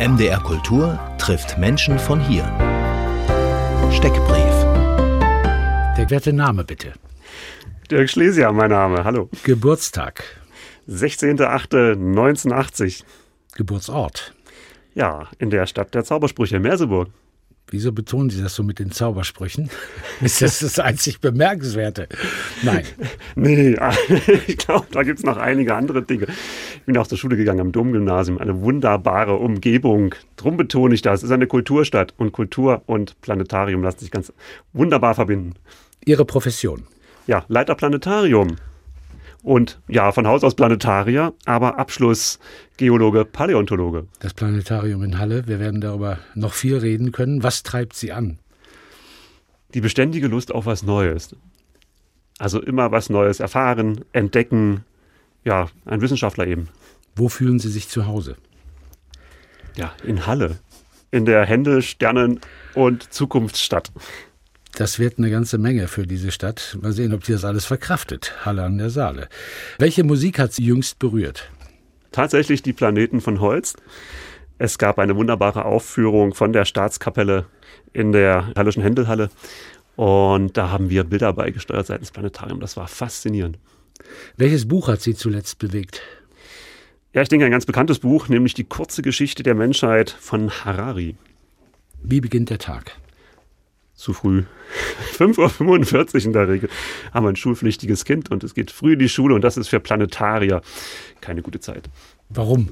MDR Kultur trifft Menschen von hier. Steckbrief. Der werte Name bitte. Dirk Schlesier, mein Name. Hallo. Geburtstag. 16.08.1980. Geburtsort. Ja, in der Stadt der Zaubersprüche, Merseburg. Wieso betonen Sie das so mit den Zaubersprüchen? Ist das das einzig Bemerkenswerte? Nein. Nee, ich glaube, da gibt es noch einige andere Dinge. Ich bin auch zur Schule gegangen am Domgymnasium. Eine wunderbare Umgebung. Drum betone ich das. Es ist eine Kulturstadt und Kultur und Planetarium lassen sich ganz wunderbar verbinden. Ihre Profession? Ja, Leiter Planetarium und ja, von Haus aus Planetarier, aber Abschluss Geologe, Paläontologe. Das Planetarium in Halle, wir werden darüber noch viel reden können. Was treibt Sie an? Die beständige Lust auf was Neues. Also immer was Neues erfahren, entdecken. Ja, ein Wissenschaftler eben. Wo fühlen Sie sich zu Hause? Ja, in Halle. In der Händel, Sternen und Zukunftsstadt. Das wird eine ganze Menge für diese Stadt. Mal sehen, ob die das alles verkraftet. Halle an der Saale. Welche Musik hat sie jüngst berührt? Tatsächlich die Planeten von Holz. Es gab eine wunderbare Aufführung von der Staatskapelle in der Hallischen Händelhalle. Und da haben wir Bilder beigesteuert seitens Planetarium. Das war faszinierend. Welches Buch hat Sie zuletzt bewegt? Ja, ich denke, ein ganz bekanntes Buch, nämlich Die kurze Geschichte der Menschheit von Harari. Wie beginnt der Tag? zu früh. 5.45 Uhr in der Regel haben wir ein schulpflichtiges Kind und es geht früh in die Schule und das ist für Planetarier keine gute Zeit. Warum?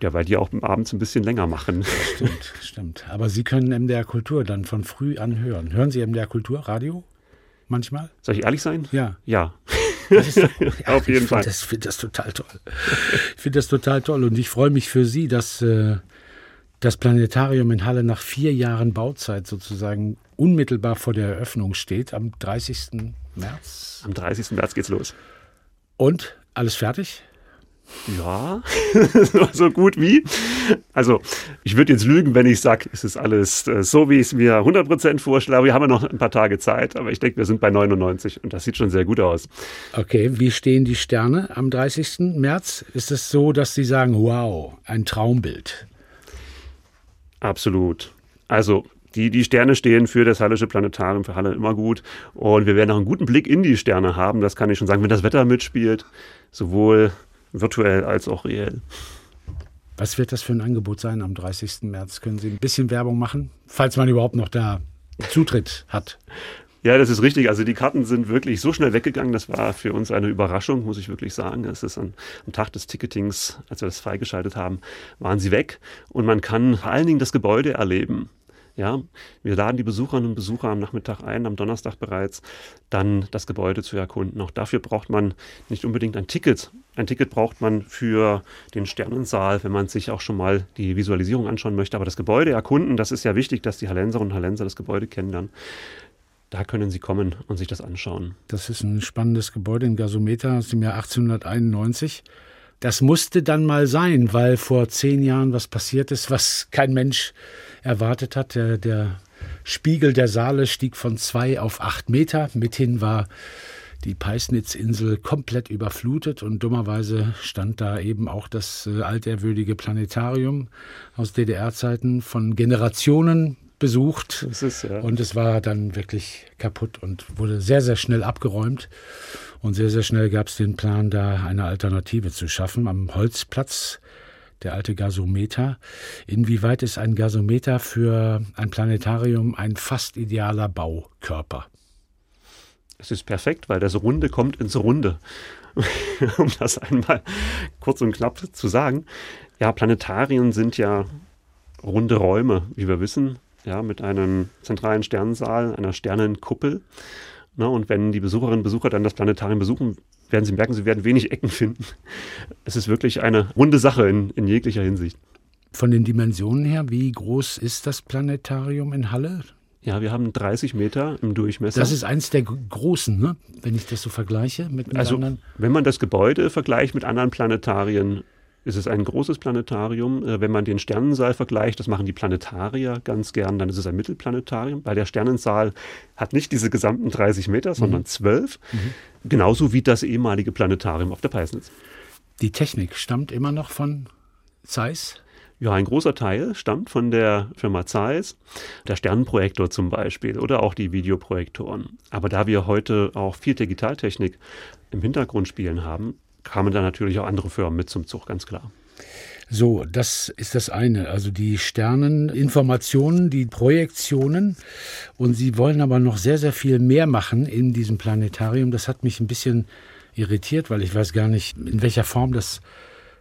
Ja, weil die auch abends ein bisschen länger machen. Stimmt, stimmt. Aber Sie können MDR Kultur dann von früh an hören. Hören Sie MDR Kultur, Radio? Manchmal? Soll ich ehrlich sein? Ja. Ja. Ja Auf jeden Fall. Ich finde das total toll. Ich finde das total toll und ich freue mich für Sie, dass äh, das Planetarium in Halle nach vier Jahren Bauzeit sozusagen unmittelbar vor der Eröffnung steht, am 30. März. Am 30. März geht's los. Und alles fertig? Ja, so gut wie. Also, ich würde jetzt lügen, wenn ich sage, es ist alles äh, so, wie ich es mir 100% vorstelle. Wir haben ja noch ein paar Tage Zeit, aber ich denke, wir sind bei 99 und das sieht schon sehr gut aus. Okay, wie stehen die Sterne am 30. März? Ist es so, dass Sie sagen, wow, ein Traumbild? Absolut. Also, die, die Sterne stehen für das Hallische Planetarium, für Halle immer gut. Und wir werden auch einen guten Blick in die Sterne haben, das kann ich schon sagen, wenn das Wetter mitspielt, sowohl virtuell als auch reell. Was wird das für ein Angebot sein am 30. März? Können Sie ein bisschen Werbung machen, falls man überhaupt noch da Zutritt hat? Ja, das ist richtig. Also die Karten sind wirklich so schnell weggegangen. Das war für uns eine Überraschung, muss ich wirklich sagen. Es ist am, am Tag des Ticketings, als wir das freigeschaltet haben, waren sie weg. Und man kann vor allen Dingen das Gebäude erleben. Ja, wir laden die Besucherinnen und Besucher am Nachmittag ein, am Donnerstag bereits, dann das Gebäude zu erkunden. Auch dafür braucht man nicht unbedingt ein Ticket. Ein Ticket braucht man für den Sternensaal, wenn man sich auch schon mal die Visualisierung anschauen möchte. Aber das Gebäude erkunden, das ist ja wichtig, dass die Hallenserinnen und Hallenser das Gebäude kennenlernen. Da können Sie kommen und sich das anschauen. Das ist ein spannendes Gebäude in Gasometer aus dem Jahr 1891. Das musste dann mal sein, weil vor zehn Jahren was passiert ist, was kein Mensch erwartet hat. Der, der Spiegel der Saale stieg von zwei auf acht Meter. Mithin war die Peisnitzinsel komplett überflutet und dummerweise stand da eben auch das äh, altehrwürdige Planetarium aus DDR-Zeiten von Generationen besucht. Ist, ja. Und es war dann wirklich kaputt und wurde sehr, sehr schnell abgeräumt. Und sehr, sehr schnell gab es den Plan, da eine Alternative zu schaffen am Holzplatz der alte Gasometer. Inwieweit ist ein Gasometer für ein Planetarium ein fast idealer Baukörper? Es ist perfekt, weil das Runde kommt ins Runde. um das einmal kurz und knapp zu sagen. Ja, Planetarien sind ja runde Räume, wie wir wissen, ja, mit einem zentralen Sternensaal, einer Sternenkuppel. Na, und wenn die Besucherinnen und Besucher dann das Planetarium besuchen, werden sie merken, sie werden wenig Ecken finden. Es ist wirklich eine runde Sache in, in jeglicher Hinsicht. Von den Dimensionen her, wie groß ist das Planetarium in Halle? Ja, wir haben 30 Meter im Durchmesser. Das ist eins der großen, ne? wenn ich das so vergleiche mit, mit also, anderen. Wenn man das Gebäude vergleicht mit anderen Planetarien, ist es ein großes Planetarium. Äh, wenn man den Sternensaal vergleicht, das machen die Planetarier ganz gern, dann ist es ein Mittelplanetarium, weil der Sternensaal hat nicht diese gesamten 30 Meter, sondern mhm. 12. Mhm. Genauso wie das ehemalige Planetarium auf der Peisnitz. Die Technik stammt immer noch von Zeiss? Ja, ein großer Teil stammt von der Firma Zeiss, der Sternenprojektor zum Beispiel oder auch die Videoprojektoren. Aber da wir heute auch viel Digitaltechnik im Hintergrund spielen haben, kamen da natürlich auch andere Firmen mit zum Zug, ganz klar. So, das ist das eine. Also die Sterneninformationen, die Projektionen. Und Sie wollen aber noch sehr, sehr viel mehr machen in diesem Planetarium. Das hat mich ein bisschen irritiert, weil ich weiß gar nicht, in welcher Form das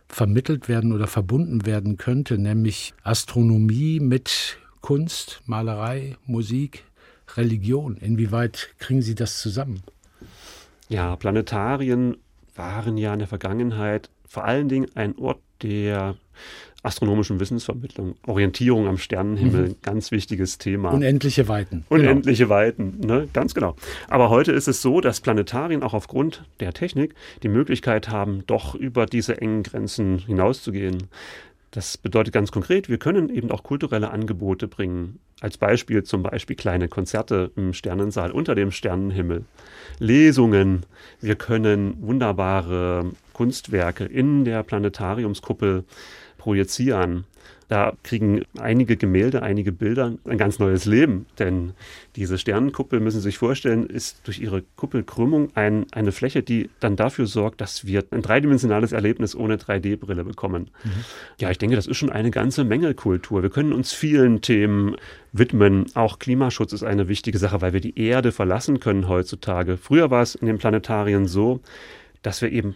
vermittelt werden oder verbunden werden könnte, nämlich Astronomie mit Kunst, Malerei, Musik, Religion. Inwieweit kriegen Sie das zusammen? Ja, Planetarien waren ja in der Vergangenheit vor allen Dingen ein Ort der astronomischen Wissensvermittlung, Orientierung am Sternenhimmel, mhm. ganz wichtiges Thema. Unendliche Weiten. Unendliche genau. Weiten, ne? ganz genau. Aber heute ist es so, dass Planetarien auch aufgrund der Technik die Möglichkeit haben, doch über diese engen Grenzen hinauszugehen. Das bedeutet ganz konkret, wir können eben auch kulturelle Angebote bringen. Als Beispiel zum Beispiel kleine Konzerte im Sternensaal unter dem Sternenhimmel, Lesungen. Wir können wunderbare Kunstwerke in der Planetariumskuppel projizieren. Da kriegen einige Gemälde, einige Bilder ein ganz neues Leben. Denn diese Sternenkuppel, müssen Sie sich vorstellen, ist durch ihre Kuppelkrümmung ein, eine Fläche, die dann dafür sorgt, dass wir ein dreidimensionales Erlebnis ohne 3D-Brille bekommen. Mhm. Ja, ich denke, das ist schon eine ganze Menge Kultur. Wir können uns vielen Themen widmen. Auch Klimaschutz ist eine wichtige Sache, weil wir die Erde verlassen können heutzutage. Früher war es in den Planetarien so, dass wir eben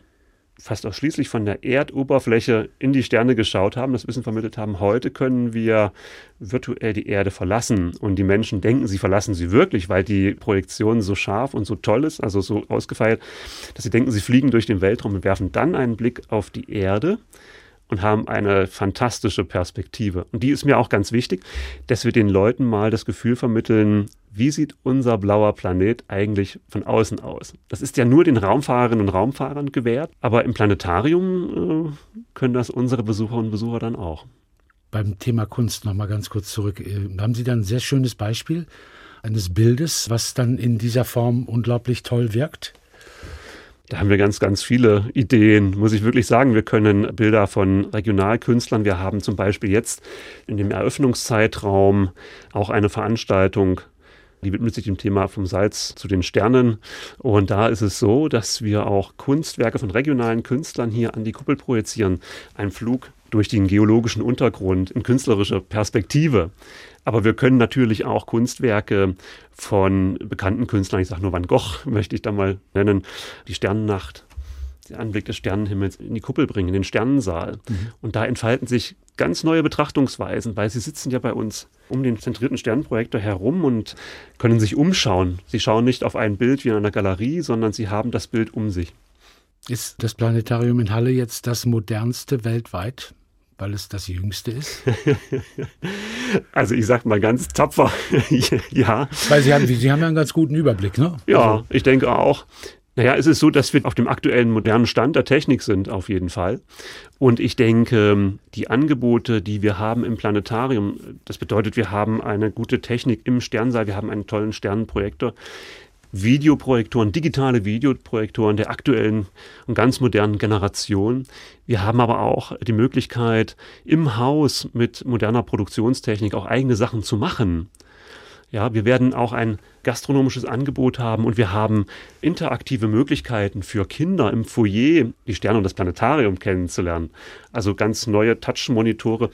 fast ausschließlich von der Erdoberfläche in die Sterne geschaut haben, das Wissen vermittelt haben. Heute können wir virtuell die Erde verlassen und die Menschen denken, sie verlassen sie wirklich, weil die Projektion so scharf und so toll ist, also so ausgefeilt, dass sie denken, sie fliegen durch den Weltraum und werfen dann einen Blick auf die Erde und haben eine fantastische Perspektive. Und die ist mir auch ganz wichtig, dass wir den Leuten mal das Gefühl vermitteln, wie sieht unser blauer Planet eigentlich von außen aus? Das ist ja nur den Raumfahrerinnen und Raumfahrern gewährt, aber im Planetarium äh, können das unsere Besucherinnen und Besucher dann auch. Beim Thema Kunst noch mal ganz kurz zurück. Äh, haben Sie da ein sehr schönes Beispiel eines Bildes, was dann in dieser Form unglaublich toll wirkt? Da haben wir ganz, ganz viele Ideen, muss ich wirklich sagen. Wir können Bilder von Regionalkünstlern. Wir haben zum Beispiel jetzt in dem Eröffnungszeitraum auch eine Veranstaltung die widmet sich dem Thema vom Salz zu den Sternen. Und da ist es so, dass wir auch Kunstwerke von regionalen Künstlern hier an die Kuppel projizieren. Ein Flug durch den geologischen Untergrund in künstlerischer Perspektive. Aber wir können natürlich auch Kunstwerke von bekannten Künstlern, ich sage nur Van Gogh, möchte ich da mal nennen, die Sternennacht, der Anblick des Sternenhimmels in die Kuppel bringen, in den Sternensaal. Mhm. Und da entfalten sich ganz neue Betrachtungsweisen, weil sie sitzen ja bei uns um den zentrierten Sternenprojektor herum und können sich umschauen. Sie schauen nicht auf ein Bild wie in einer Galerie, sondern sie haben das Bild um sich. Ist das Planetarium in Halle jetzt das modernste weltweit? Weil es das jüngste ist? Also ich sage mal ganz tapfer, ja. Weil Sie haben, Sie haben ja einen ganz guten Überblick, ne? Ja, also. ich denke auch. Naja, es ist so, dass wir auf dem aktuellen modernen Stand der Technik sind, auf jeden Fall. Und ich denke, die Angebote, die wir haben im Planetarium, das bedeutet, wir haben eine gute Technik im Sternsaal, wir haben einen tollen Sternenprojektor, Videoprojektoren, digitale Videoprojektoren der aktuellen und ganz modernen Generation. Wir haben aber auch die Möglichkeit, im Haus mit moderner Produktionstechnik auch eigene Sachen zu machen. Ja, wir werden auch ein gastronomisches Angebot haben und wir haben interaktive Möglichkeiten für Kinder im Foyer, die Sterne und das Planetarium kennenzulernen. Also ganz neue Touch-Monitore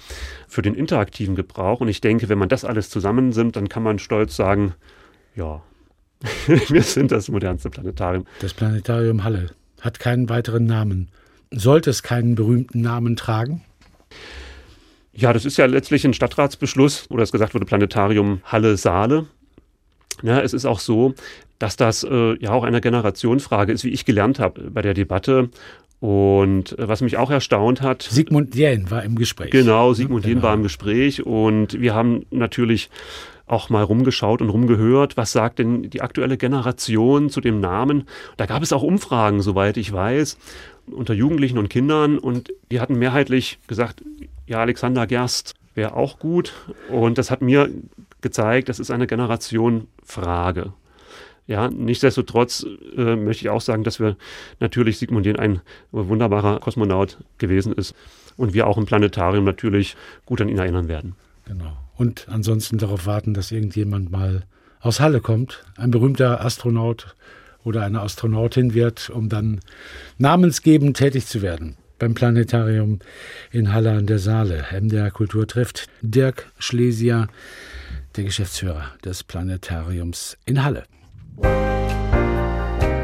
für den interaktiven Gebrauch. Und ich denke, wenn man das alles zusammennimmt, dann kann man stolz sagen, ja, wir sind das modernste Planetarium. Das Planetarium Halle hat keinen weiteren Namen. Sollte es keinen berühmten Namen tragen? Ja, das ist ja letztlich ein Stadtratsbeschluss, wo das gesagt wurde, Planetarium Halle Saale. Ja, es ist auch so, dass das äh, ja auch eine Generationfrage ist, wie ich gelernt habe bei der Debatte. Und äh, was mich auch erstaunt hat. Sigmund Jähn war im Gespräch. Genau, Sigmund Jähn war im Gespräch. Und wir haben natürlich auch mal rumgeschaut und rumgehört, was sagt denn die aktuelle Generation zu dem Namen. Da gab es auch Umfragen, soweit ich weiß, unter Jugendlichen und Kindern und die hatten mehrheitlich gesagt, ja, Alexander Gerst wäre auch gut und das hat mir gezeigt, das ist eine Generationfrage. Ja, nichtsdestotrotz äh, möchte ich auch sagen, dass wir natürlich Sigmund Jähn ein wunderbarer Kosmonaut gewesen ist und wir auch im Planetarium natürlich gut an ihn erinnern werden. Genau. Und ansonsten darauf warten, dass irgendjemand mal aus Halle kommt, ein berühmter Astronaut oder eine Astronautin wird, um dann namensgebend tätig zu werden beim Planetarium in Halle an der Saale. MDR Kultur trifft Dirk Schlesier, der Geschäftsführer des Planetariums in Halle.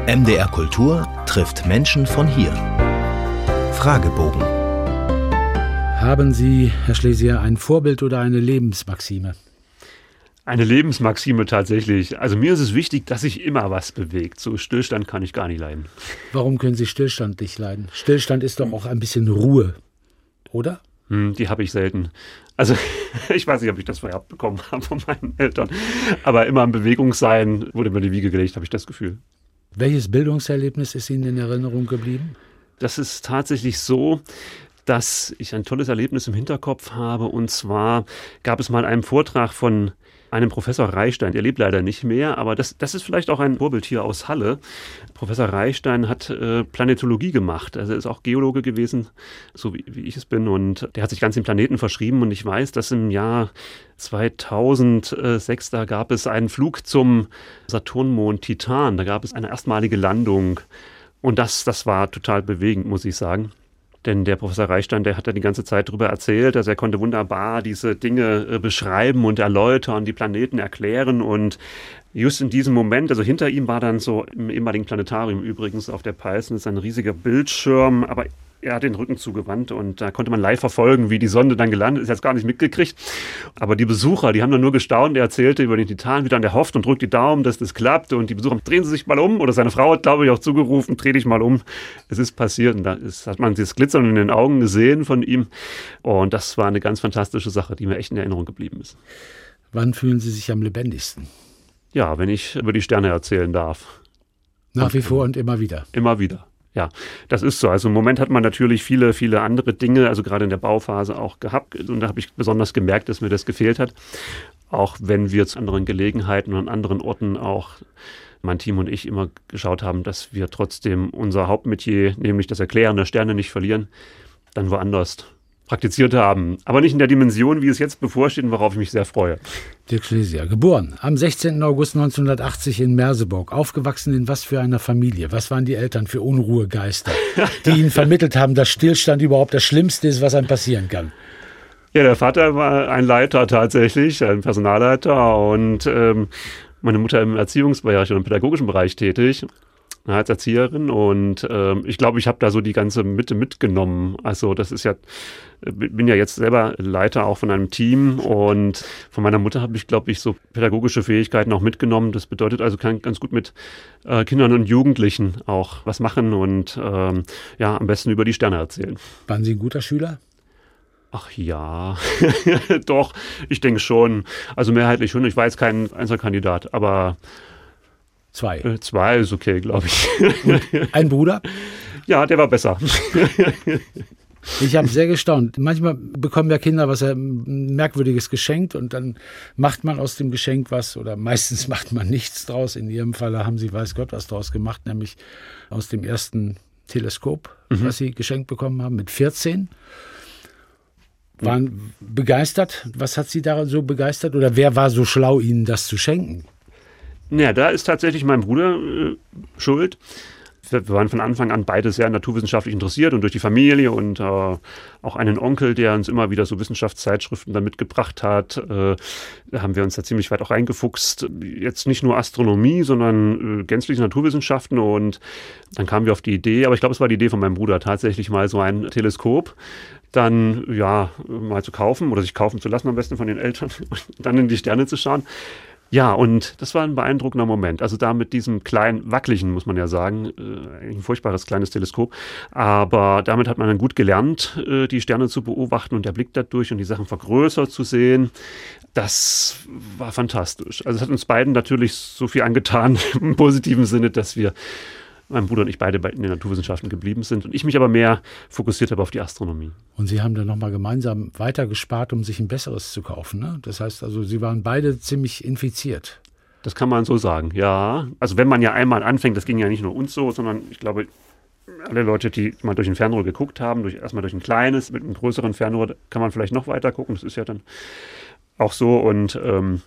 MDR Kultur trifft Menschen von hier. Fragebogen. Haben Sie, Herr Schlesier, ein Vorbild oder eine Lebensmaxime? Eine Lebensmaxime tatsächlich. Also mir ist es wichtig, dass sich immer was bewegt. So Stillstand kann ich gar nicht leiden. Warum können Sie Stillstand nicht leiden? Stillstand ist doch auch ein bisschen Ruhe, oder? Hm, die habe ich selten. Also ich weiß nicht, ob ich das vorher bekommen habe von meinen Eltern. Aber immer in Bewegung sein wurde mir die Wiege gelegt, habe ich das Gefühl. Welches Bildungserlebnis ist Ihnen in Erinnerung geblieben? Das ist tatsächlich so, dass ich ein tolles Erlebnis im Hinterkopf habe. Und zwar gab es mal einen Vortrag von einem Professor Reichstein, der lebt leider nicht mehr, aber das, das ist vielleicht auch ein Vorbild hier aus Halle. Professor Reichstein hat äh, Planetologie gemacht, also er ist auch Geologe gewesen, so wie, wie ich es bin, und der hat sich ganz den Planeten verschrieben und ich weiß, dass im Jahr 2006, da gab es einen Flug zum Saturnmond Titan, da gab es eine erstmalige Landung und das, das war total bewegend, muss ich sagen. Denn der Professor Reichstein, der hat ja die ganze Zeit darüber erzählt, dass er konnte wunderbar diese Dinge äh, beschreiben und erläutern, die Planeten erklären. Und just in diesem Moment, also hinter ihm war dann so im ehemaligen Planetarium übrigens auf der Peilsen ist ein riesiger Bildschirm, aber er hat den Rücken zugewandt und da konnte man live verfolgen, wie die Sonde dann gelandet ist. Er hat es gar nicht mitgekriegt. Aber die Besucher, die haben dann nur gestaunt. Er erzählte über den Titan, wie dann der hofft und drückt die Daumen, dass das klappt. Und die Besucher, drehen Sie sich mal um. Oder seine Frau hat, glaube ich, auch zugerufen, dreh dich mal um. Es ist passiert. Und da ist, hat man das Glitzern in den Augen gesehen von ihm. Und das war eine ganz fantastische Sache, die mir echt in Erinnerung geblieben ist. Wann fühlen Sie sich am lebendigsten? Ja, wenn ich über die Sterne erzählen darf. Nach wie vor und immer wieder. Immer wieder. Ja, das ist so. Also im Moment hat man natürlich viele, viele andere Dinge, also gerade in der Bauphase auch gehabt. Und da habe ich besonders gemerkt, dass mir das gefehlt hat. Auch wenn wir zu anderen Gelegenheiten und an anderen Orten auch mein Team und ich immer geschaut haben, dass wir trotzdem unser Hauptmetier, nämlich das Erklären der Sterne, nicht verlieren, dann woanders praktiziert haben. Aber nicht in der Dimension, wie es jetzt bevorsteht und worauf ich mich sehr freue. Dirk Schlesier, geboren am 16. August 1980 in Merseburg, aufgewachsen in was für einer Familie? Was waren die Eltern für Unruhegeister, die Ihnen vermittelt haben, dass Stillstand überhaupt das Schlimmste ist, was einem passieren kann? Ja, der Vater war ein Leiter tatsächlich, ein Personalleiter und ähm, meine Mutter im Erziehungsbereich und im pädagogischen Bereich tätig als Erzieherin und äh, ich glaube, ich habe da so die ganze Mitte mitgenommen. Also das ist ja, bin ja jetzt selber Leiter auch von einem Team und von meiner Mutter habe ich, glaube ich, so pädagogische Fähigkeiten auch mitgenommen. Das bedeutet also, kann ganz gut mit äh, Kindern und Jugendlichen auch was machen und ähm, ja, am besten über die Sterne erzählen. Waren Sie ein guter Schüler? Ach ja, doch, ich denke schon. Also mehrheitlich schon. Ich war jetzt kein Einzelkandidat, aber Zwei. Äh, zwei ist okay, glaube ich. ein Bruder? Ja, der war besser. Ich habe sehr gestaunt. Manchmal bekommen ja Kinder was ein merkwürdiges geschenkt und dann macht man aus dem Geschenk was oder meistens macht man nichts draus. In ihrem Falle haben sie weiß Gott was draus gemacht, nämlich aus dem ersten Teleskop, mhm. was sie geschenkt bekommen haben mit 14. Waren begeistert. Was hat sie daran so begeistert oder wer war so schlau, ihnen das zu schenken? Ja, da ist tatsächlich mein Bruder äh, schuld. Wir waren von Anfang an beide sehr naturwissenschaftlich interessiert und durch die Familie und äh, auch einen Onkel, der uns immer wieder so Wissenschaftszeitschriften dann mitgebracht hat, äh, haben wir uns da ziemlich weit auch reingefuchst. Jetzt nicht nur Astronomie, sondern äh, gänzlich Naturwissenschaften und dann kamen wir auf die Idee, aber ich glaube, es war die Idee von meinem Bruder, tatsächlich mal so ein Teleskop dann ja mal zu kaufen oder sich kaufen zu lassen am besten von den Eltern und dann in die Sterne zu schauen. Ja, und das war ein beeindruckender Moment. Also da mit diesem kleinen, wackeligen, muss man ja sagen, äh, ein furchtbares kleines Teleskop. Aber damit hat man dann gut gelernt, äh, die Sterne zu beobachten und der Blick dadurch und die Sachen vergrößert zu sehen. Das war fantastisch. Also es hat uns beiden natürlich so viel angetan im positiven Sinne, dass wir mein Bruder und ich beide in den Naturwissenschaften geblieben sind und ich mich aber mehr fokussiert habe auf die Astronomie. Und Sie haben dann nochmal gemeinsam weitergespart, um sich ein besseres zu kaufen. Ne? Das heißt also, Sie waren beide ziemlich infiziert. Das kann man so sagen, ja. Also wenn man ja einmal anfängt, das ging ja nicht nur uns so, sondern ich glaube, alle Leute, die mal durch ein Fernrohr geguckt haben, durch, erstmal durch ein kleines, mit einem größeren Fernrohr kann man vielleicht noch weiter gucken. Das ist ja dann auch so. Und ähm,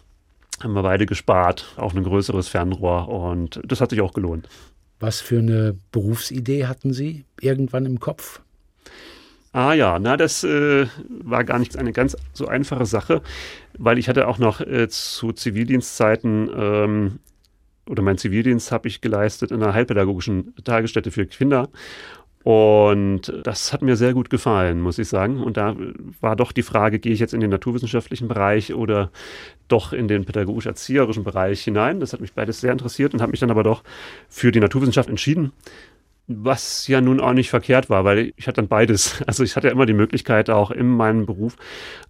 haben wir beide gespart auf ein größeres Fernrohr. Und das hat sich auch gelohnt. Was für eine Berufsidee hatten Sie irgendwann im Kopf? Ah ja, na, das äh, war gar nicht eine ganz so einfache Sache, weil ich hatte auch noch äh, zu Zivildienstzeiten ähm, oder meinen Zivildienst habe ich geleistet in einer heilpädagogischen Tagesstätte für Kinder. Und das hat mir sehr gut gefallen, muss ich sagen. Und da war doch die Frage, gehe ich jetzt in den naturwissenschaftlichen Bereich oder doch in den pädagogisch-erzieherischen Bereich hinein? Das hat mich beides sehr interessiert und habe mich dann aber doch für die Naturwissenschaft entschieden. Was ja nun auch nicht verkehrt war, weil ich hatte dann beides. Also ich hatte ja immer die Möglichkeit, auch in meinem Beruf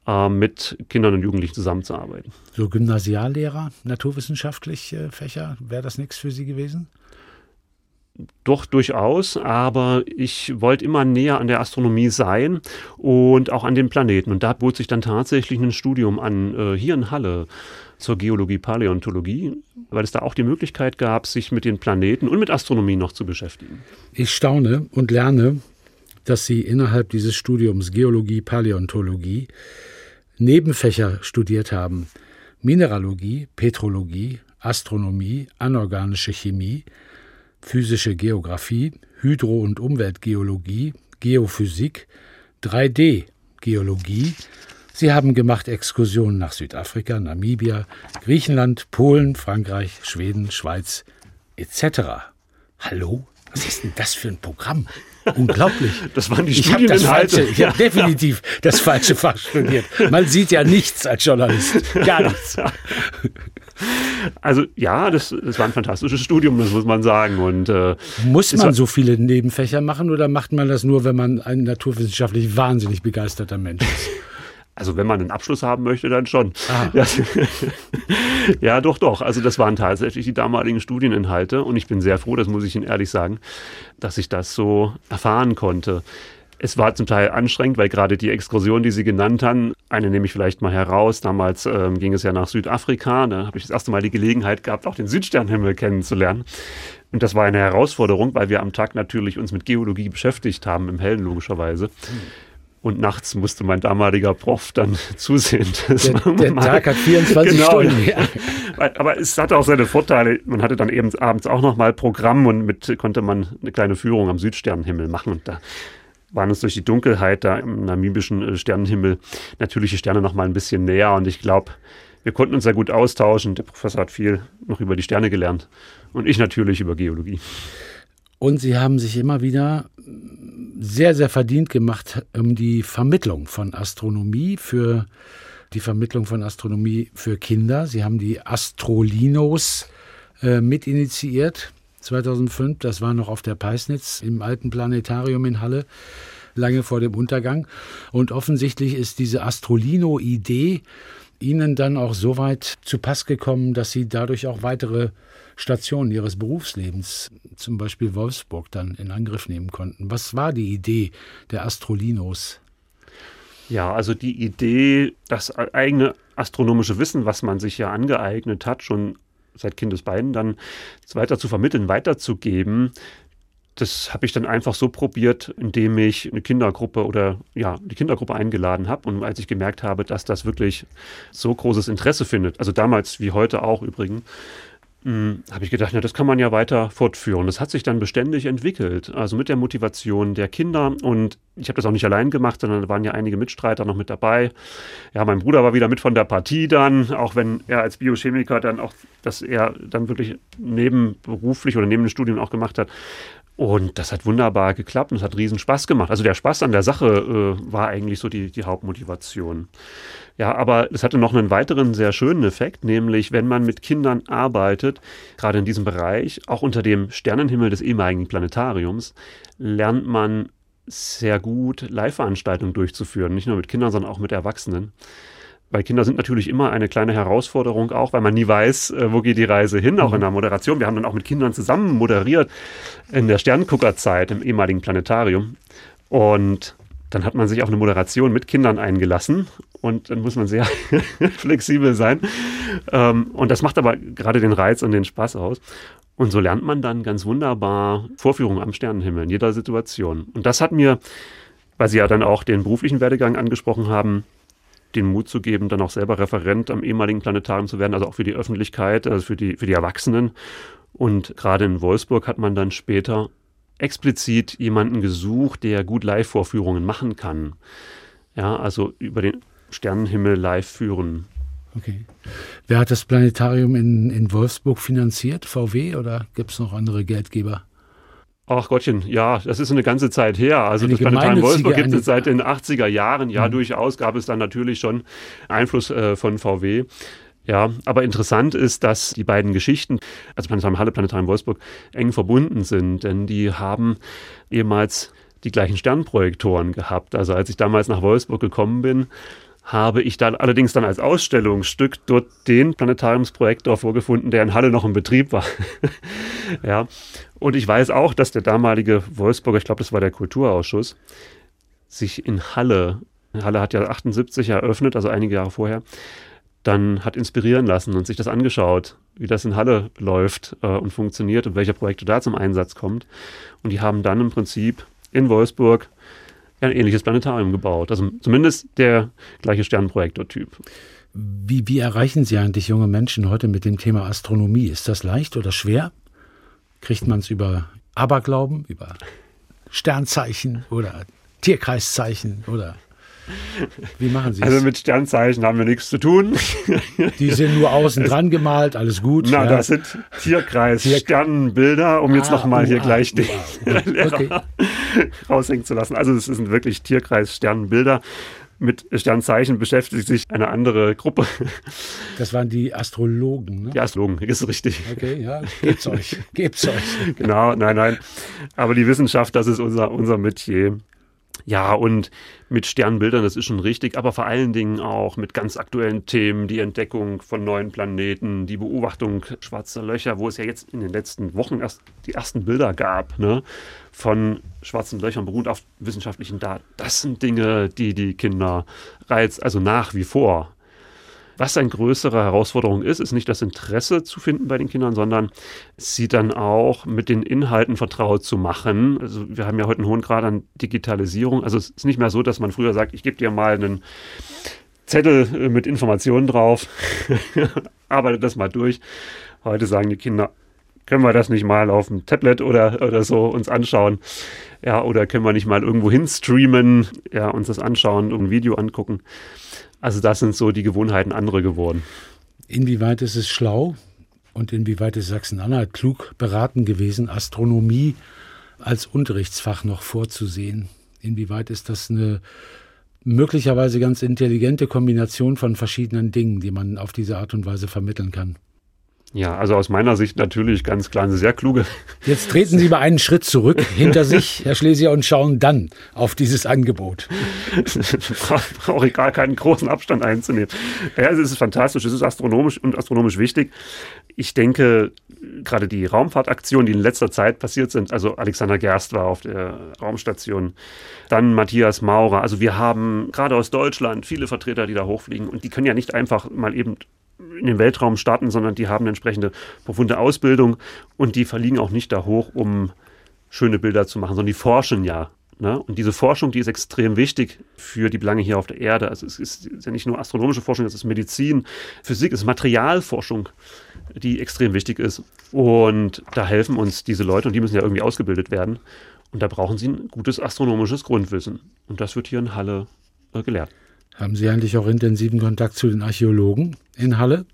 äh, mit Kindern und Jugendlichen zusammenzuarbeiten. So Gymnasiallehrer, naturwissenschaftliche Fächer, wäre das nichts für Sie gewesen? Doch durchaus, aber ich wollte immer näher an der Astronomie sein und auch an den Planeten. Und da bot sich dann tatsächlich ein Studium an, äh, hier in Halle zur Geologie, Paläontologie, weil es da auch die Möglichkeit gab, sich mit den Planeten und mit Astronomie noch zu beschäftigen. Ich staune und lerne, dass Sie innerhalb dieses Studiums Geologie, Paläontologie Nebenfächer studiert haben. Mineralogie, Petrologie, Astronomie, anorganische Chemie, physische Geographie, Hydro- und Umweltgeologie, Geophysik, 3D-Geologie, Sie haben gemacht Exkursionen nach Südafrika, Namibia, Griechenland, Polen, Frankreich, Schweden, Schweiz etc. Hallo? Was ist denn das für ein Programm? Unglaublich. Das waren die ich habe das falsche, Ich habe definitiv das falsche Fach studiert. Man sieht ja nichts als Journalist. Gar nichts. Also ja, das, das war ein fantastisches Studium, das muss man sagen. Und, äh, muss man so viele Nebenfächer machen oder macht man das nur, wenn man ein naturwissenschaftlich wahnsinnig begeisterter Mensch ist? Also wenn man einen Abschluss haben möchte, dann schon. Ja. ja, doch, doch. Also das waren tatsächlich die damaligen Studieninhalte und ich bin sehr froh, das muss ich Ihnen ehrlich sagen, dass ich das so erfahren konnte. Es war zum Teil anstrengend, weil gerade die Exkursion, die Sie genannt haben, eine nehme ich vielleicht mal heraus. Damals ähm, ging es ja nach Südafrika. Da habe ich das erste Mal die Gelegenheit gehabt, auch den Südsternhimmel kennenzulernen. Und das war eine Herausforderung, weil wir am Tag natürlich uns mit Geologie beschäftigt haben, im Hellen logischerweise. Hm. Und nachts musste mein damaliger Prof dann zusehen. Der, der Tag hat 24 genau, Stunden. Ja. Aber es hatte auch seine Vorteile. Man hatte dann eben abends auch nochmal Programm und mit konnte man eine kleine Führung am Südsternenhimmel machen. Und da waren uns durch die Dunkelheit da im namibischen äh, Sternenhimmel natürlich die Sterne nochmal ein bisschen näher. Und ich glaube, wir konnten uns sehr gut austauschen. Der Professor hat viel noch über die Sterne gelernt. Und ich natürlich über Geologie. Und Sie haben sich immer wieder sehr, sehr verdient gemacht um die Vermittlung von Astronomie für die Vermittlung von Astronomie für Kinder. Sie haben die Astrolinos äh, mitinitiiert 2005. Das war noch auf der Peisnitz im alten Planetarium in Halle, lange vor dem Untergang. Und offensichtlich ist diese Astrolino-Idee Ihnen dann auch so weit zu Pass gekommen, dass Sie dadurch auch weitere Stationen ihres Berufslebens, zum Beispiel Wolfsburg, dann in Angriff nehmen konnten. Was war die Idee der Astrolinos? Ja, also die Idee, das eigene astronomische Wissen, was man sich ja angeeignet hat, schon seit Kindesbeinen, dann weiter zu vermitteln, weiterzugeben, das habe ich dann einfach so probiert, indem ich eine Kindergruppe oder ja, die Kindergruppe eingeladen habe. Und als ich gemerkt habe, dass das wirklich so großes Interesse findet, also damals wie heute auch übrigens, hm, habe ich gedacht, na, das kann man ja weiter fortführen. Das hat sich dann beständig entwickelt, also mit der Motivation der Kinder. Und ich habe das auch nicht allein gemacht, sondern da waren ja einige Mitstreiter noch mit dabei. Ja, mein Bruder war wieder mit von der Partie dann, auch wenn er als Biochemiker dann auch, dass er dann wirklich nebenberuflich oder neben den Studien auch gemacht hat. Und das hat wunderbar geklappt und es hat riesen Spaß gemacht. Also der Spaß an der Sache äh, war eigentlich so die, die Hauptmotivation. Ja, aber es hatte noch einen weiteren sehr schönen Effekt, nämlich wenn man mit Kindern arbeitet, gerade in diesem Bereich, auch unter dem Sternenhimmel des ehemaligen Planetariums, lernt man sehr gut Live-Veranstaltungen durchzuführen, nicht nur mit Kindern, sondern auch mit Erwachsenen. Weil Kinder sind natürlich immer eine kleine Herausforderung, auch weil man nie weiß, äh, wo geht die Reise hin, auch in der Moderation. Wir haben dann auch mit Kindern zusammen moderiert in der Sternguckerzeit im ehemaligen Planetarium. Und dann hat man sich auf eine Moderation mit Kindern eingelassen und dann muss man sehr flexibel sein. Ähm, und das macht aber gerade den Reiz und den Spaß aus. Und so lernt man dann ganz wunderbar Vorführungen am Sternenhimmel in jeder Situation. Und das hat mir, weil Sie ja dann auch den beruflichen Werdegang angesprochen haben, den Mut zu geben, dann auch selber Referent am ehemaligen Planetarium zu werden, also auch für die Öffentlichkeit, also für die, für die Erwachsenen. Und gerade in Wolfsburg hat man dann später explizit jemanden gesucht, der gut Live-Vorführungen machen kann. Ja, also über den Sternenhimmel live führen. Okay. Wer hat das Planetarium in, in Wolfsburg finanziert? VW oder gibt es noch andere Geldgeber? Ach Gottchen, ja, das ist eine ganze Zeit her. Also eine das Planetarium Wolfsburg gibt es seit den 80er Jahren. Ja, mhm. durchaus gab es dann natürlich schon Einfluss äh, von VW. Ja, aber interessant ist, dass die beiden Geschichten, also Planetarium Halle, Planetarium Wolfsburg, eng verbunden sind, denn die haben ehemals die gleichen Sternprojektoren gehabt. Also als ich damals nach Wolfsburg gekommen bin, habe ich dann allerdings dann als Ausstellungsstück dort den Planetariumsprojektor vorgefunden, der in Halle noch in Betrieb war. ja. Und ich weiß auch, dass der damalige Wolfsburger, ich glaube, das war der Kulturausschuss, sich in Halle, Halle hat ja 78 eröffnet, also einige Jahre vorher, dann hat inspirieren lassen und sich das angeschaut, wie das in Halle läuft äh, und funktioniert und welche Projekte da zum Einsatz kommt. Und die haben dann im Prinzip in Wolfsburg ein ähnliches Planetarium gebaut. Also zumindest der gleiche Sternenprojektor-Typ. Wie, wie erreichen Sie eigentlich junge Menschen heute mit dem Thema Astronomie? Ist das leicht oder schwer? Kriegt man es über Aberglauben, über Sternzeichen oder Tierkreiszeichen oder wie machen Sie es? Also mit Sternzeichen haben wir nichts zu tun. Die sind nur außen dran gemalt, alles gut. Na, ja. das sind Tierkreis, Tier Sternenbilder, um ah, jetzt nochmal hier ah, gleich den uh, okay. raushängen zu lassen. Also es sind wirklich Tierkreis, Sternenbilder. Mit Sternzeichen beschäftigt sich eine andere Gruppe. Das waren die Astrologen, ne? Die Astrologen, ist richtig. Okay, ja, gebt's euch, gebt's euch. Genau, nein, nein. Aber die Wissenschaft, das ist unser, unser Metier. Ja, und mit Sternbildern, das ist schon richtig, aber vor allen Dingen auch mit ganz aktuellen Themen, die Entdeckung von neuen Planeten, die Beobachtung schwarzer Löcher, wo es ja jetzt in den letzten Wochen erst die ersten Bilder gab, ne, von schwarzen Löchern beruht auf wissenschaftlichen Daten. Das sind Dinge, die die Kinder reizt, also nach wie vor. Was eine größere Herausforderung ist, ist nicht das Interesse zu finden bei den Kindern, sondern sie dann auch mit den Inhalten vertraut zu machen. Also wir haben ja heute einen hohen Grad an Digitalisierung. Also es ist nicht mehr so, dass man früher sagt, ich gebe dir mal einen Zettel äh, mit Informationen drauf, arbeite das mal durch. Heute sagen die Kinder, können wir das nicht mal auf dem Tablet oder, oder so uns anschauen? Ja, oder können wir nicht mal irgendwo hin streamen, ja, uns das anschauen ein Video angucken? Also das sind so die Gewohnheiten andere geworden. Inwieweit ist es schlau und inwieweit ist Sachsen-Anhalt klug beraten gewesen, Astronomie als Unterrichtsfach noch vorzusehen? Inwieweit ist das eine möglicherweise ganz intelligente Kombination von verschiedenen Dingen, die man auf diese Art und Weise vermitteln kann? Ja, also aus meiner Sicht natürlich ganz klar eine sehr kluge. Jetzt treten Sie mal einen Schritt zurück hinter sich, Herr Schlesier, und schauen dann auf dieses Angebot. Brauche ich gar keinen großen Abstand einzunehmen. Ja, es ist fantastisch, es ist astronomisch und astronomisch wichtig. Ich denke, gerade die Raumfahrtaktionen, die in letzter Zeit passiert sind, also Alexander Gerst war auf der Raumstation, dann Matthias Maurer, also wir haben gerade aus Deutschland viele Vertreter, die da hochfliegen und die können ja nicht einfach mal eben in den Weltraum starten, sondern die haben eine entsprechende profunde Ausbildung und die verliegen auch nicht da hoch, um schöne Bilder zu machen, sondern die forschen ja. Ne? Und diese Forschung, die ist extrem wichtig für die Belange hier auf der Erde. Also es ist ja nicht nur astronomische Forschung, es ist Medizin, Physik, es ist Materialforschung, die extrem wichtig ist. Und da helfen uns diese Leute und die müssen ja irgendwie ausgebildet werden. Und da brauchen sie ein gutes astronomisches Grundwissen. Und das wird hier in Halle äh, gelehrt. Haben Sie eigentlich auch intensiven Kontakt zu den Archäologen in Halle?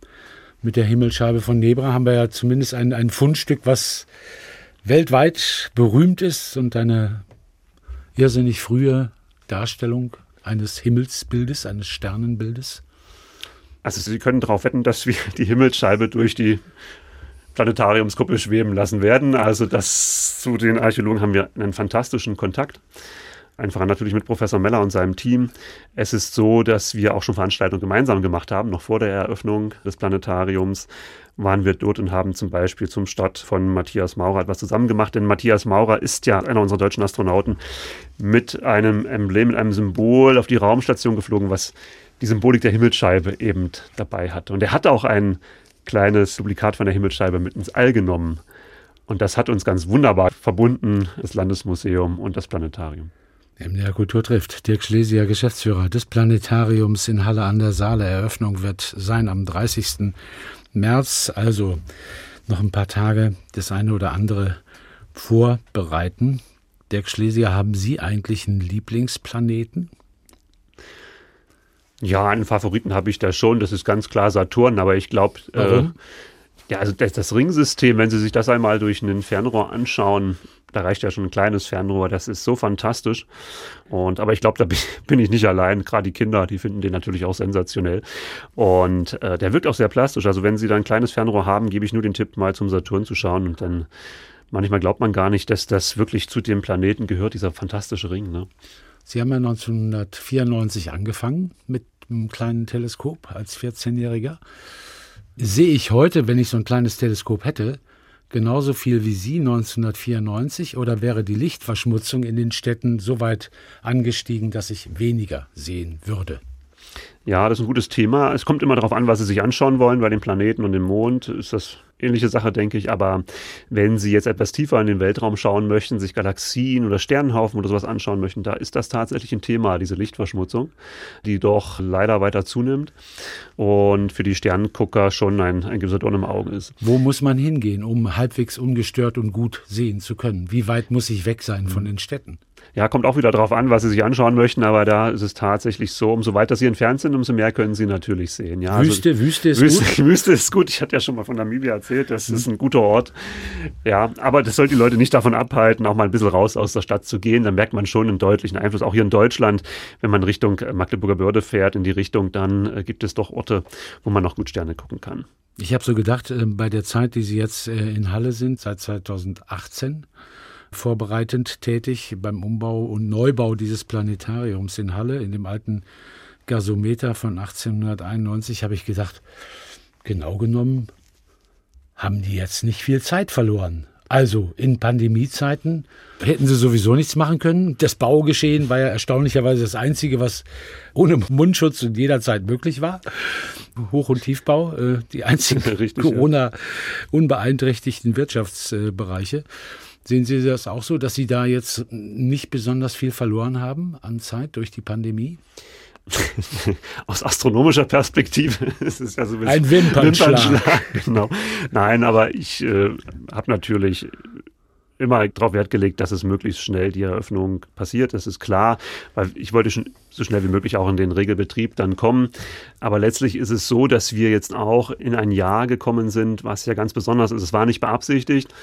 Mit der Himmelscheibe von Nebra haben wir ja zumindest ein, ein Fundstück, was weltweit berühmt ist und eine irrsinnig frühe Darstellung eines Himmelsbildes, eines Sternenbildes. Also Sie können darauf wetten, dass wir die Himmelsscheibe durch die Planetariumsgruppe schweben lassen werden. Also das zu den Archäologen haben wir einen fantastischen Kontakt einfach natürlich mit Professor Meller und seinem Team. Es ist so, dass wir auch schon Veranstaltungen gemeinsam gemacht haben. Noch vor der Eröffnung des Planetariums waren wir dort und haben zum Beispiel zum Start von Matthias Maurer etwas zusammen gemacht. Denn Matthias Maurer ist ja einer unserer deutschen Astronauten mit einem Emblem, mit einem Symbol auf die Raumstation geflogen, was die Symbolik der Himmelsscheibe eben dabei hat. Und er hat auch ein kleines Duplikat von der Himmelsscheibe mit ins All genommen. Und das hat uns ganz wunderbar verbunden, das Landesmuseum und das Planetarium. MDR Kultur trifft. Dirk Schlesier, Geschäftsführer des Planetariums in Halle an der Saale. Eröffnung wird sein am 30. März, also noch ein paar Tage das eine oder andere vorbereiten. Dirk Schlesier, haben Sie eigentlich einen Lieblingsplaneten? Ja, einen Favoriten habe ich da schon. Das ist ganz klar Saturn, aber ich glaube, äh, ja, also das, das, Ringsystem, wenn Sie sich das einmal durch ein Fernrohr anschauen, da reicht ja schon ein kleines Fernrohr, das ist so fantastisch. Und aber ich glaube, da bin ich nicht allein. Gerade die Kinder, die finden den natürlich auch sensationell. Und äh, der wirkt auch sehr plastisch. Also wenn Sie da ein kleines Fernrohr haben, gebe ich nur den Tipp, mal zum Saturn zu schauen und dann manchmal glaubt man gar nicht, dass das wirklich zu dem Planeten gehört, dieser fantastische Ring. Ne? Sie haben ja 1994 angefangen mit einem kleinen Teleskop als 14-Jähriger. Sehe ich heute, wenn ich so ein kleines Teleskop hätte, genauso viel wie Sie 1994 oder wäre die Lichtverschmutzung in den Städten so weit angestiegen, dass ich weniger sehen würde? Ja, das ist ein gutes Thema. Es kommt immer darauf an, was Sie sich anschauen wollen. Bei den Planeten und dem Mond ist das ähnliche Sache, denke ich. Aber wenn Sie jetzt etwas tiefer in den Weltraum schauen möchten, sich Galaxien oder Sternenhaufen oder sowas anschauen möchten, da ist das tatsächlich ein Thema, diese Lichtverschmutzung, die doch leider weiter zunimmt und für die Sternengucker schon ein, ein gewisser Dorn im Auge ist. Wo muss man hingehen, um halbwegs ungestört und gut sehen zu können? Wie weit muss ich weg sein von den Städten? Ja, kommt auch wieder darauf an, was Sie sich anschauen möchten, aber da ist es tatsächlich so, umso weiter Sie entfernt sind, umso mehr können Sie natürlich sehen. Ja, Wüste, also, Wüste ist Wüste, gut. Wüste ist gut. Ich hatte ja schon mal von Namibia erzählt, das mhm. ist ein guter Ort. Ja, aber das soll die Leute nicht davon abhalten, auch mal ein bisschen raus aus der Stadt zu gehen. Dann merkt man schon einen deutlichen Einfluss. Auch hier in Deutschland, wenn man Richtung Magdeburger Börde fährt, in die Richtung, dann äh, gibt es doch Orte, wo man noch gut Sterne gucken kann. Ich habe so gedacht, äh, bei der Zeit, die Sie jetzt äh, in Halle sind, seit 2018, vorbereitend tätig beim Umbau und Neubau dieses Planetariums in Halle, in dem alten Gasometer von 1891, habe ich gedacht, genau genommen haben die jetzt nicht viel Zeit verloren. Also in Pandemiezeiten hätten sie sowieso nichts machen können. Das Baugeschehen war ja erstaunlicherweise das Einzige, was ohne Mundschutz und jederzeit möglich war. Hoch- und Tiefbau, äh, die einzigen Corona unbeeinträchtigten Wirtschaftsbereiche. Sehen Sie das auch so, dass Sie da jetzt nicht besonders viel verloren haben an Zeit durch die Pandemie? Aus astronomischer Perspektive ist es ja so ein, ein Wimpernschlag. Wimpernschlag. Genau. Nein, aber ich äh, habe natürlich immer darauf Wert gelegt, dass es möglichst schnell die Eröffnung passiert. Das ist klar, weil ich wollte schon so schnell wie möglich auch in den Regelbetrieb dann kommen. Aber letztlich ist es so, dass wir jetzt auch in ein Jahr gekommen sind, was ja ganz besonders ist. Es war nicht beabsichtigt,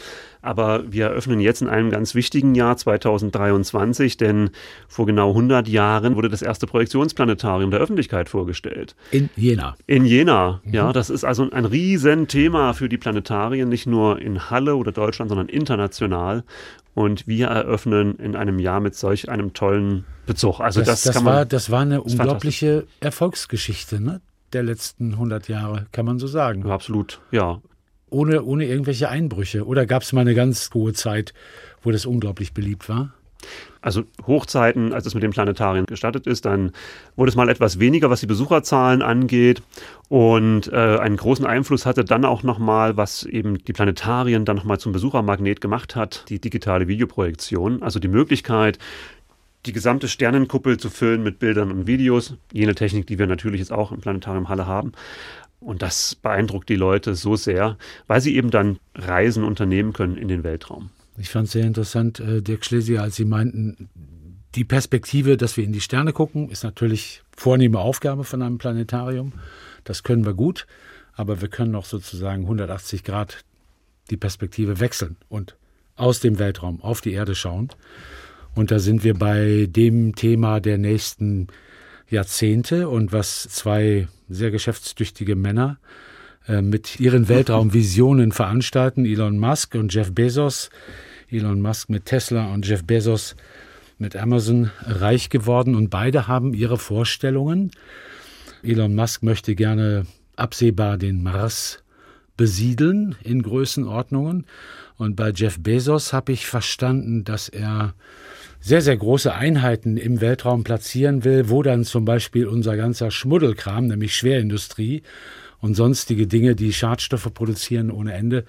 aber wir eröffnen jetzt in einem ganz wichtigen Jahr 2023, denn vor genau 100 Jahren wurde das erste Projektionsplanetarium der Öffentlichkeit vorgestellt. In Jena. In Jena, mhm. ja. Das ist also ein Riesenthema für die Planetarien, nicht nur in Halle oder Deutschland, sondern international. Und wir eröffnen in einem Jahr mit solch einem tollen Bezug. Also das, das, das war, das war eine unglaubliche Erfolgsgeschichte ne? der letzten 100 Jahre, kann man so sagen. Ja, absolut, ja. Ohne, ohne irgendwelche Einbrüche. Oder gab es mal eine ganz hohe Zeit, wo das unglaublich beliebt war? Also Hochzeiten, als es mit dem Planetarien gestartet ist, dann wurde es mal etwas weniger, was die Besucherzahlen angeht und äh, einen großen Einfluss hatte dann auch nochmal, was eben die Planetarien dann nochmal zum Besuchermagnet gemacht hat, die digitale Videoprojektion, also die Möglichkeit, die gesamte Sternenkuppel zu füllen mit Bildern und Videos, jene Technik, die wir natürlich jetzt auch im Planetarium Halle haben. Und das beeindruckt die Leute so sehr, weil sie eben dann Reisen unternehmen können in den Weltraum. Ich fand es sehr interessant, äh, Dirk Schlesier, als Sie meinten, die Perspektive, dass wir in die Sterne gucken, ist natürlich vornehme Aufgabe von einem Planetarium. Das können wir gut, aber wir können auch sozusagen 180 Grad die Perspektive wechseln und aus dem Weltraum auf die Erde schauen. Und da sind wir bei dem Thema der nächsten Jahrzehnte und was zwei sehr geschäftstüchtige Männer äh, mit ihren Weltraumvisionen veranstalten, Elon Musk und Jeff Bezos, Elon Musk mit Tesla und Jeff Bezos mit Amazon reich geworden und beide haben ihre Vorstellungen. Elon Musk möchte gerne absehbar den Mars besiedeln in Größenordnungen. Und bei Jeff Bezos habe ich verstanden, dass er sehr, sehr große Einheiten im Weltraum platzieren will, wo dann zum Beispiel unser ganzer Schmuddelkram, nämlich Schwerindustrie und sonstige Dinge, die Schadstoffe produzieren ohne Ende,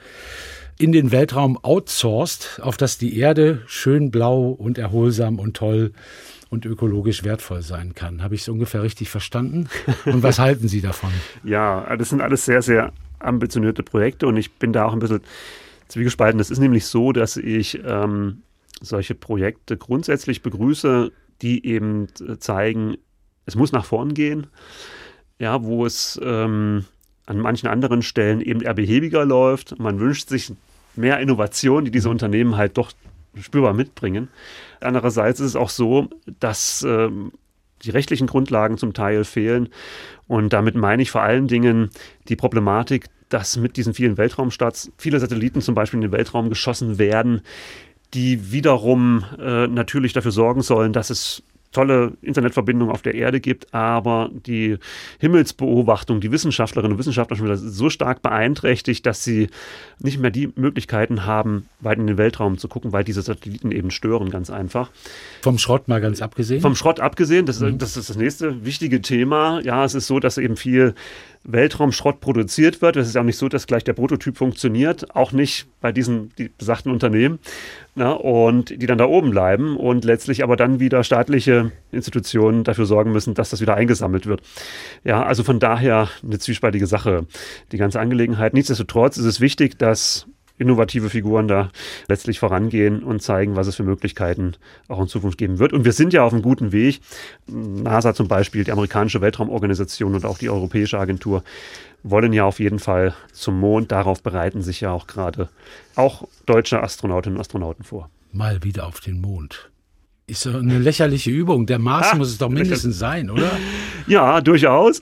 in den Weltraum outsourced, auf dass die Erde schön blau und erholsam und toll und ökologisch wertvoll sein kann. Habe ich es ungefähr richtig verstanden? Und was halten Sie davon? Ja, das sind alles sehr, sehr ambitionierte Projekte und ich bin da auch ein bisschen zwiegespalten. Es ist nämlich so, dass ich ähm, solche Projekte grundsätzlich begrüße, die eben zeigen, es muss nach vorn gehen. Ja, wo es ähm, an manchen anderen Stellen eben eher behäbiger läuft. Man wünscht sich mehr Innovation, die diese Unternehmen halt doch spürbar mitbringen. Andererseits ist es auch so, dass ähm, die rechtlichen Grundlagen zum Teil fehlen. Und damit meine ich vor allen Dingen die Problematik, dass mit diesen vielen Weltraumstarts viele Satelliten zum Beispiel in den Weltraum geschossen werden, die wiederum äh, natürlich dafür sorgen sollen, dass es tolle Internetverbindung auf der Erde gibt, aber die Himmelsbeobachtung, die Wissenschaftlerinnen und Wissenschaftler schon wieder so stark beeinträchtigt, dass sie nicht mehr die Möglichkeiten haben, weit in den Weltraum zu gucken, weil diese Satelliten eben stören, ganz einfach. Vom Schrott mal ganz abgesehen? Vom Schrott abgesehen, das, mhm. das ist das nächste wichtige Thema. Ja, es ist so, dass eben viel Weltraumschrott produziert wird. Es ist auch nicht so, dass gleich der Prototyp funktioniert, auch nicht bei diesen die besagten Unternehmen, na, und die dann da oben bleiben und letztlich aber dann wieder staatliche Institutionen dafür sorgen müssen, dass das wieder eingesammelt wird. Ja, also von daher eine zwiespaltige Sache, die ganze Angelegenheit. Nichtsdestotrotz ist es wichtig, dass innovative Figuren da letztlich vorangehen und zeigen, was es für Möglichkeiten auch in Zukunft geben wird. Und wir sind ja auf einem guten Weg. NASA zum Beispiel, die amerikanische Weltraumorganisation und auch die europäische Agentur wollen ja auf jeden Fall zum Mond. Darauf bereiten sich ja auch gerade auch deutsche Astronautinnen und Astronauten vor. Mal wieder auf den Mond. Ist so eine lächerliche Übung. Der Mars ah, muss es doch mindestens sein, oder? Ja, durchaus.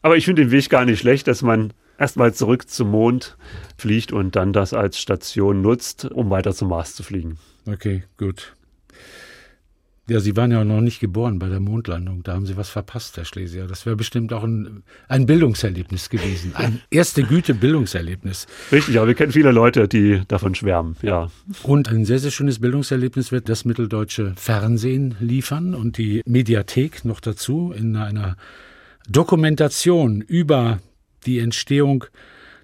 Aber ich finde den Weg gar nicht schlecht, dass man erstmal zurück zum Mond fliegt und dann das als Station nutzt, um weiter zum Mars zu fliegen. Okay, gut. Ja, Sie waren ja noch nicht geboren bei der Mondlandung. Da haben Sie was verpasst, Herr Schlesier. Das wäre bestimmt auch ein, ein Bildungserlebnis gewesen. Ein erste Güte Bildungserlebnis. Richtig, aber wir kennen viele Leute, die davon schwärmen, ja. Und ein sehr, sehr schönes Bildungserlebnis wird das mitteldeutsche Fernsehen liefern und die Mediathek noch dazu in einer Dokumentation über die Entstehung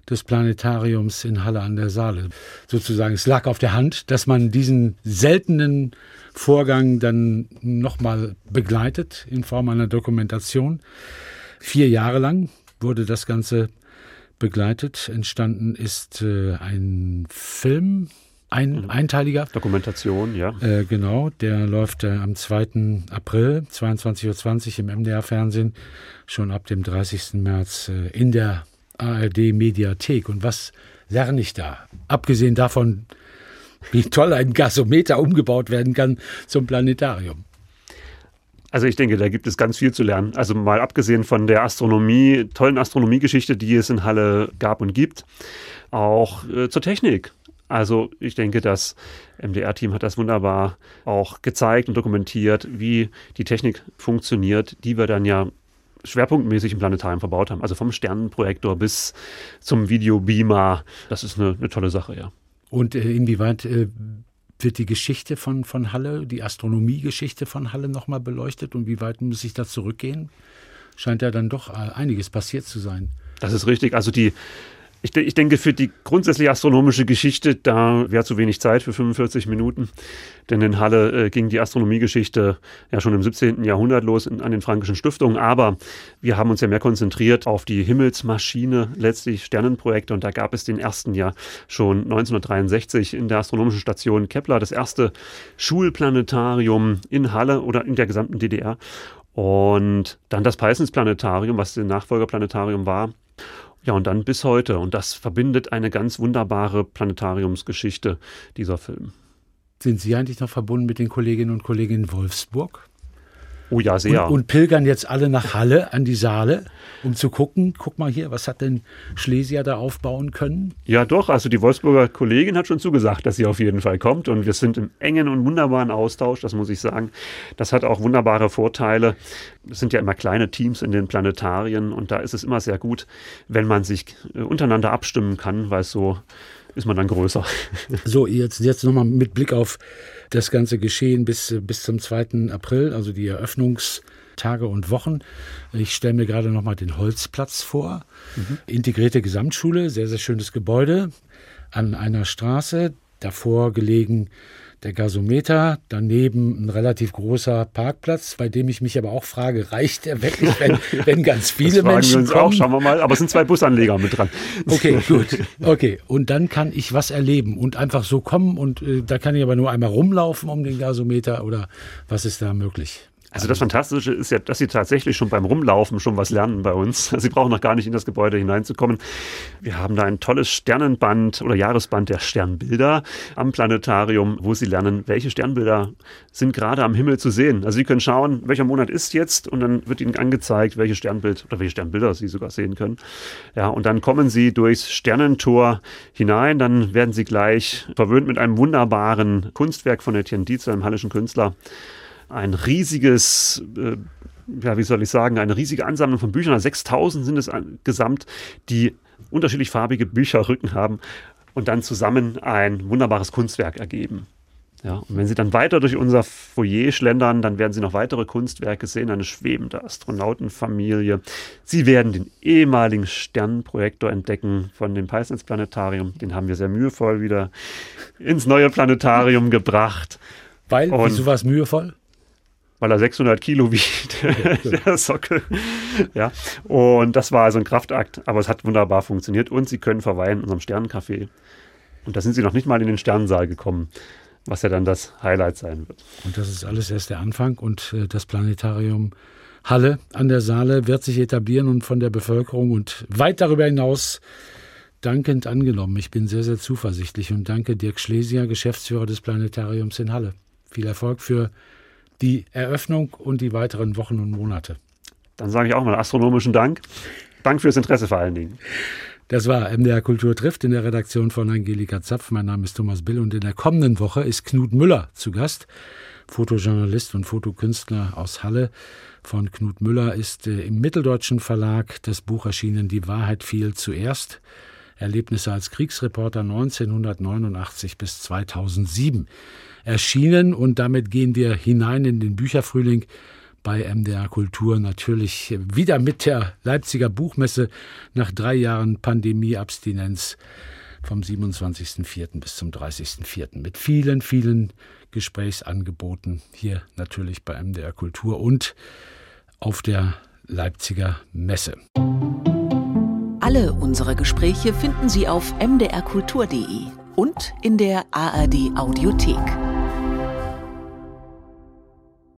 des Planetariums in Halle an der Saale. Sozusagen, es lag auf der Hand, dass man diesen seltenen Vorgang dann nochmal begleitet in Form einer Dokumentation. Vier Jahre lang wurde das Ganze begleitet. Entstanden ist äh, ein Film, ein mhm. einteiliger. Dokumentation, ja. Äh, genau, der läuft äh, am 2. April, 22.20 Uhr im MDR-Fernsehen, schon ab dem 30. März äh, in der ARD-Mediathek. Und was lerne ich da? Abgesehen davon, wie toll ein Gasometer umgebaut werden kann zum Planetarium. Also ich denke, da gibt es ganz viel zu lernen. Also mal abgesehen von der Astronomie, tollen Astronomiegeschichte, die es in Halle gab und gibt, auch äh, zur Technik. Also ich denke, das MDR-Team hat das wunderbar auch gezeigt und dokumentiert, wie die Technik funktioniert, die wir dann ja schwerpunktmäßig im Planetarium verbaut haben. Also vom Sternenprojektor bis zum Videobeamer. Das ist eine, eine tolle Sache, ja. Und äh, inwieweit äh, wird die Geschichte von, von Halle, die Astronomiegeschichte von Halle nochmal beleuchtet und wie weit muss ich da zurückgehen? Scheint ja dann doch äh, einiges passiert zu sein. Das ist richtig. Also die ich, ich, denke, für die grundsätzliche astronomische Geschichte, da wäre zu wenig Zeit für 45 Minuten. Denn in Halle äh, ging die Astronomiegeschichte ja schon im 17. Jahrhundert los in, an den Frankischen Stiftungen. Aber wir haben uns ja mehr konzentriert auf die Himmelsmaschine, letztlich Sternenprojekte. Und da gab es den ersten ja schon 1963 in der astronomischen Station Kepler, das erste Schulplanetarium in Halle oder in der gesamten DDR. Und dann das Peissens Planetarium, was das Nachfolgerplanetarium war. Ja, und dann bis heute. Und das verbindet eine ganz wunderbare Planetariumsgeschichte, dieser Film. Sind Sie eigentlich noch verbunden mit den Kolleginnen und Kollegen in Wolfsburg? Oh ja, sehr. Und, und, pilgern jetzt alle nach Halle an die Saale, um zu gucken, guck mal hier, was hat denn Schlesier da aufbauen können? Ja, doch. Also die Wolfsburger Kollegin hat schon zugesagt, dass sie auf jeden Fall kommt. Und wir sind im engen und wunderbaren Austausch, das muss ich sagen. Das hat auch wunderbare Vorteile. Es sind ja immer kleine Teams in den Planetarien und da ist es immer sehr gut, wenn man sich äh, untereinander abstimmen kann, weil so ist man dann größer. So, jetzt, jetzt nochmal mit Blick auf das ganze Geschehen bis, bis zum 2. April, also die Eröffnungstage und Wochen. Ich stelle mir gerade nochmal den Holzplatz vor. Mhm. Integrierte Gesamtschule, sehr, sehr schönes Gebäude. an einer Straße, davor gelegen der Gasometer, daneben ein relativ großer Parkplatz, bei dem ich mich aber auch frage, reicht der wirklich, wenn, wenn ganz viele das Menschen wir uns kommen? Auch, schauen wir mal, aber es sind zwei Busanleger mit dran. Okay, gut. Okay, und dann kann ich was erleben und einfach so kommen und äh, da kann ich aber nur einmal rumlaufen um den Gasometer oder was ist da möglich? Also das Fantastische ist ja, dass Sie tatsächlich schon beim Rumlaufen schon was lernen bei uns. Sie brauchen noch gar nicht in das Gebäude hineinzukommen. Wir haben da ein tolles Sternenband oder Jahresband der Sternbilder am Planetarium, wo Sie lernen, welche Sternbilder sind gerade am Himmel zu sehen. Also Sie können schauen, welcher Monat ist jetzt und dann wird Ihnen angezeigt, welches Sternbild oder welche Sternbilder Sie sogar sehen können. Ja, und dann kommen Sie durchs Sternentor hinein, dann werden Sie gleich verwöhnt mit einem wunderbaren Kunstwerk von Etienne Dietz, einem hallischen Künstler ein riesiges, äh, ja, wie soll ich sagen, eine riesige Ansammlung von Büchern. 6000 sind es gesamt, die unterschiedlich farbige Bücherrücken haben und dann zusammen ein wunderbares Kunstwerk ergeben. Ja, und wenn Sie dann weiter durch unser Foyer schlendern, dann werden Sie noch weitere Kunstwerke sehen, eine schwebende Astronautenfamilie. Sie werden den ehemaligen Sternenprojektor entdecken von dem Peisnitz Planetarium. Den haben wir sehr mühevoll wieder ins neue Planetarium gebracht. Weil, und wieso war es mühevoll? Weil er 600 Kilo wiegt, der Sockel. Ja, und das war also ein Kraftakt, aber es hat wunderbar funktioniert und Sie können verweilen in unserem Sternencafé. Und da sind Sie noch nicht mal in den Sternensaal gekommen, was ja dann das Highlight sein wird. Und das ist alles erst der Anfang und äh, das Planetarium Halle an der Saale wird sich etablieren und von der Bevölkerung und weit darüber hinaus dankend angenommen. Ich bin sehr, sehr zuversichtlich und danke Dirk Schlesier, Geschäftsführer des Planetariums in Halle. Viel Erfolg für die Eröffnung und die weiteren Wochen und Monate. Dann sage ich auch mal astronomischen Dank. Dank fürs Interesse vor allen Dingen. Das war MDR Kultur trifft in der Redaktion von Angelika Zapf. Mein Name ist Thomas Bill und in der kommenden Woche ist Knut Müller zu Gast. Fotojournalist und Fotokünstler aus Halle. Von Knut Müller ist äh, im Mitteldeutschen Verlag das Buch erschienen Die Wahrheit fiel zuerst. Erlebnisse als Kriegsreporter 1989 bis 2007 erschienen und damit gehen wir hinein in den Bücherfrühling bei MDR Kultur natürlich wieder mit der Leipziger Buchmesse nach drei Jahren Pandemieabstinenz vom 27.04. bis zum 30.04. mit vielen, vielen Gesprächsangeboten hier natürlich bei MDR Kultur und auf der Leipziger Messe. Alle unsere Gespräche finden Sie auf mdrkultur.de und in der ARD Audiothek.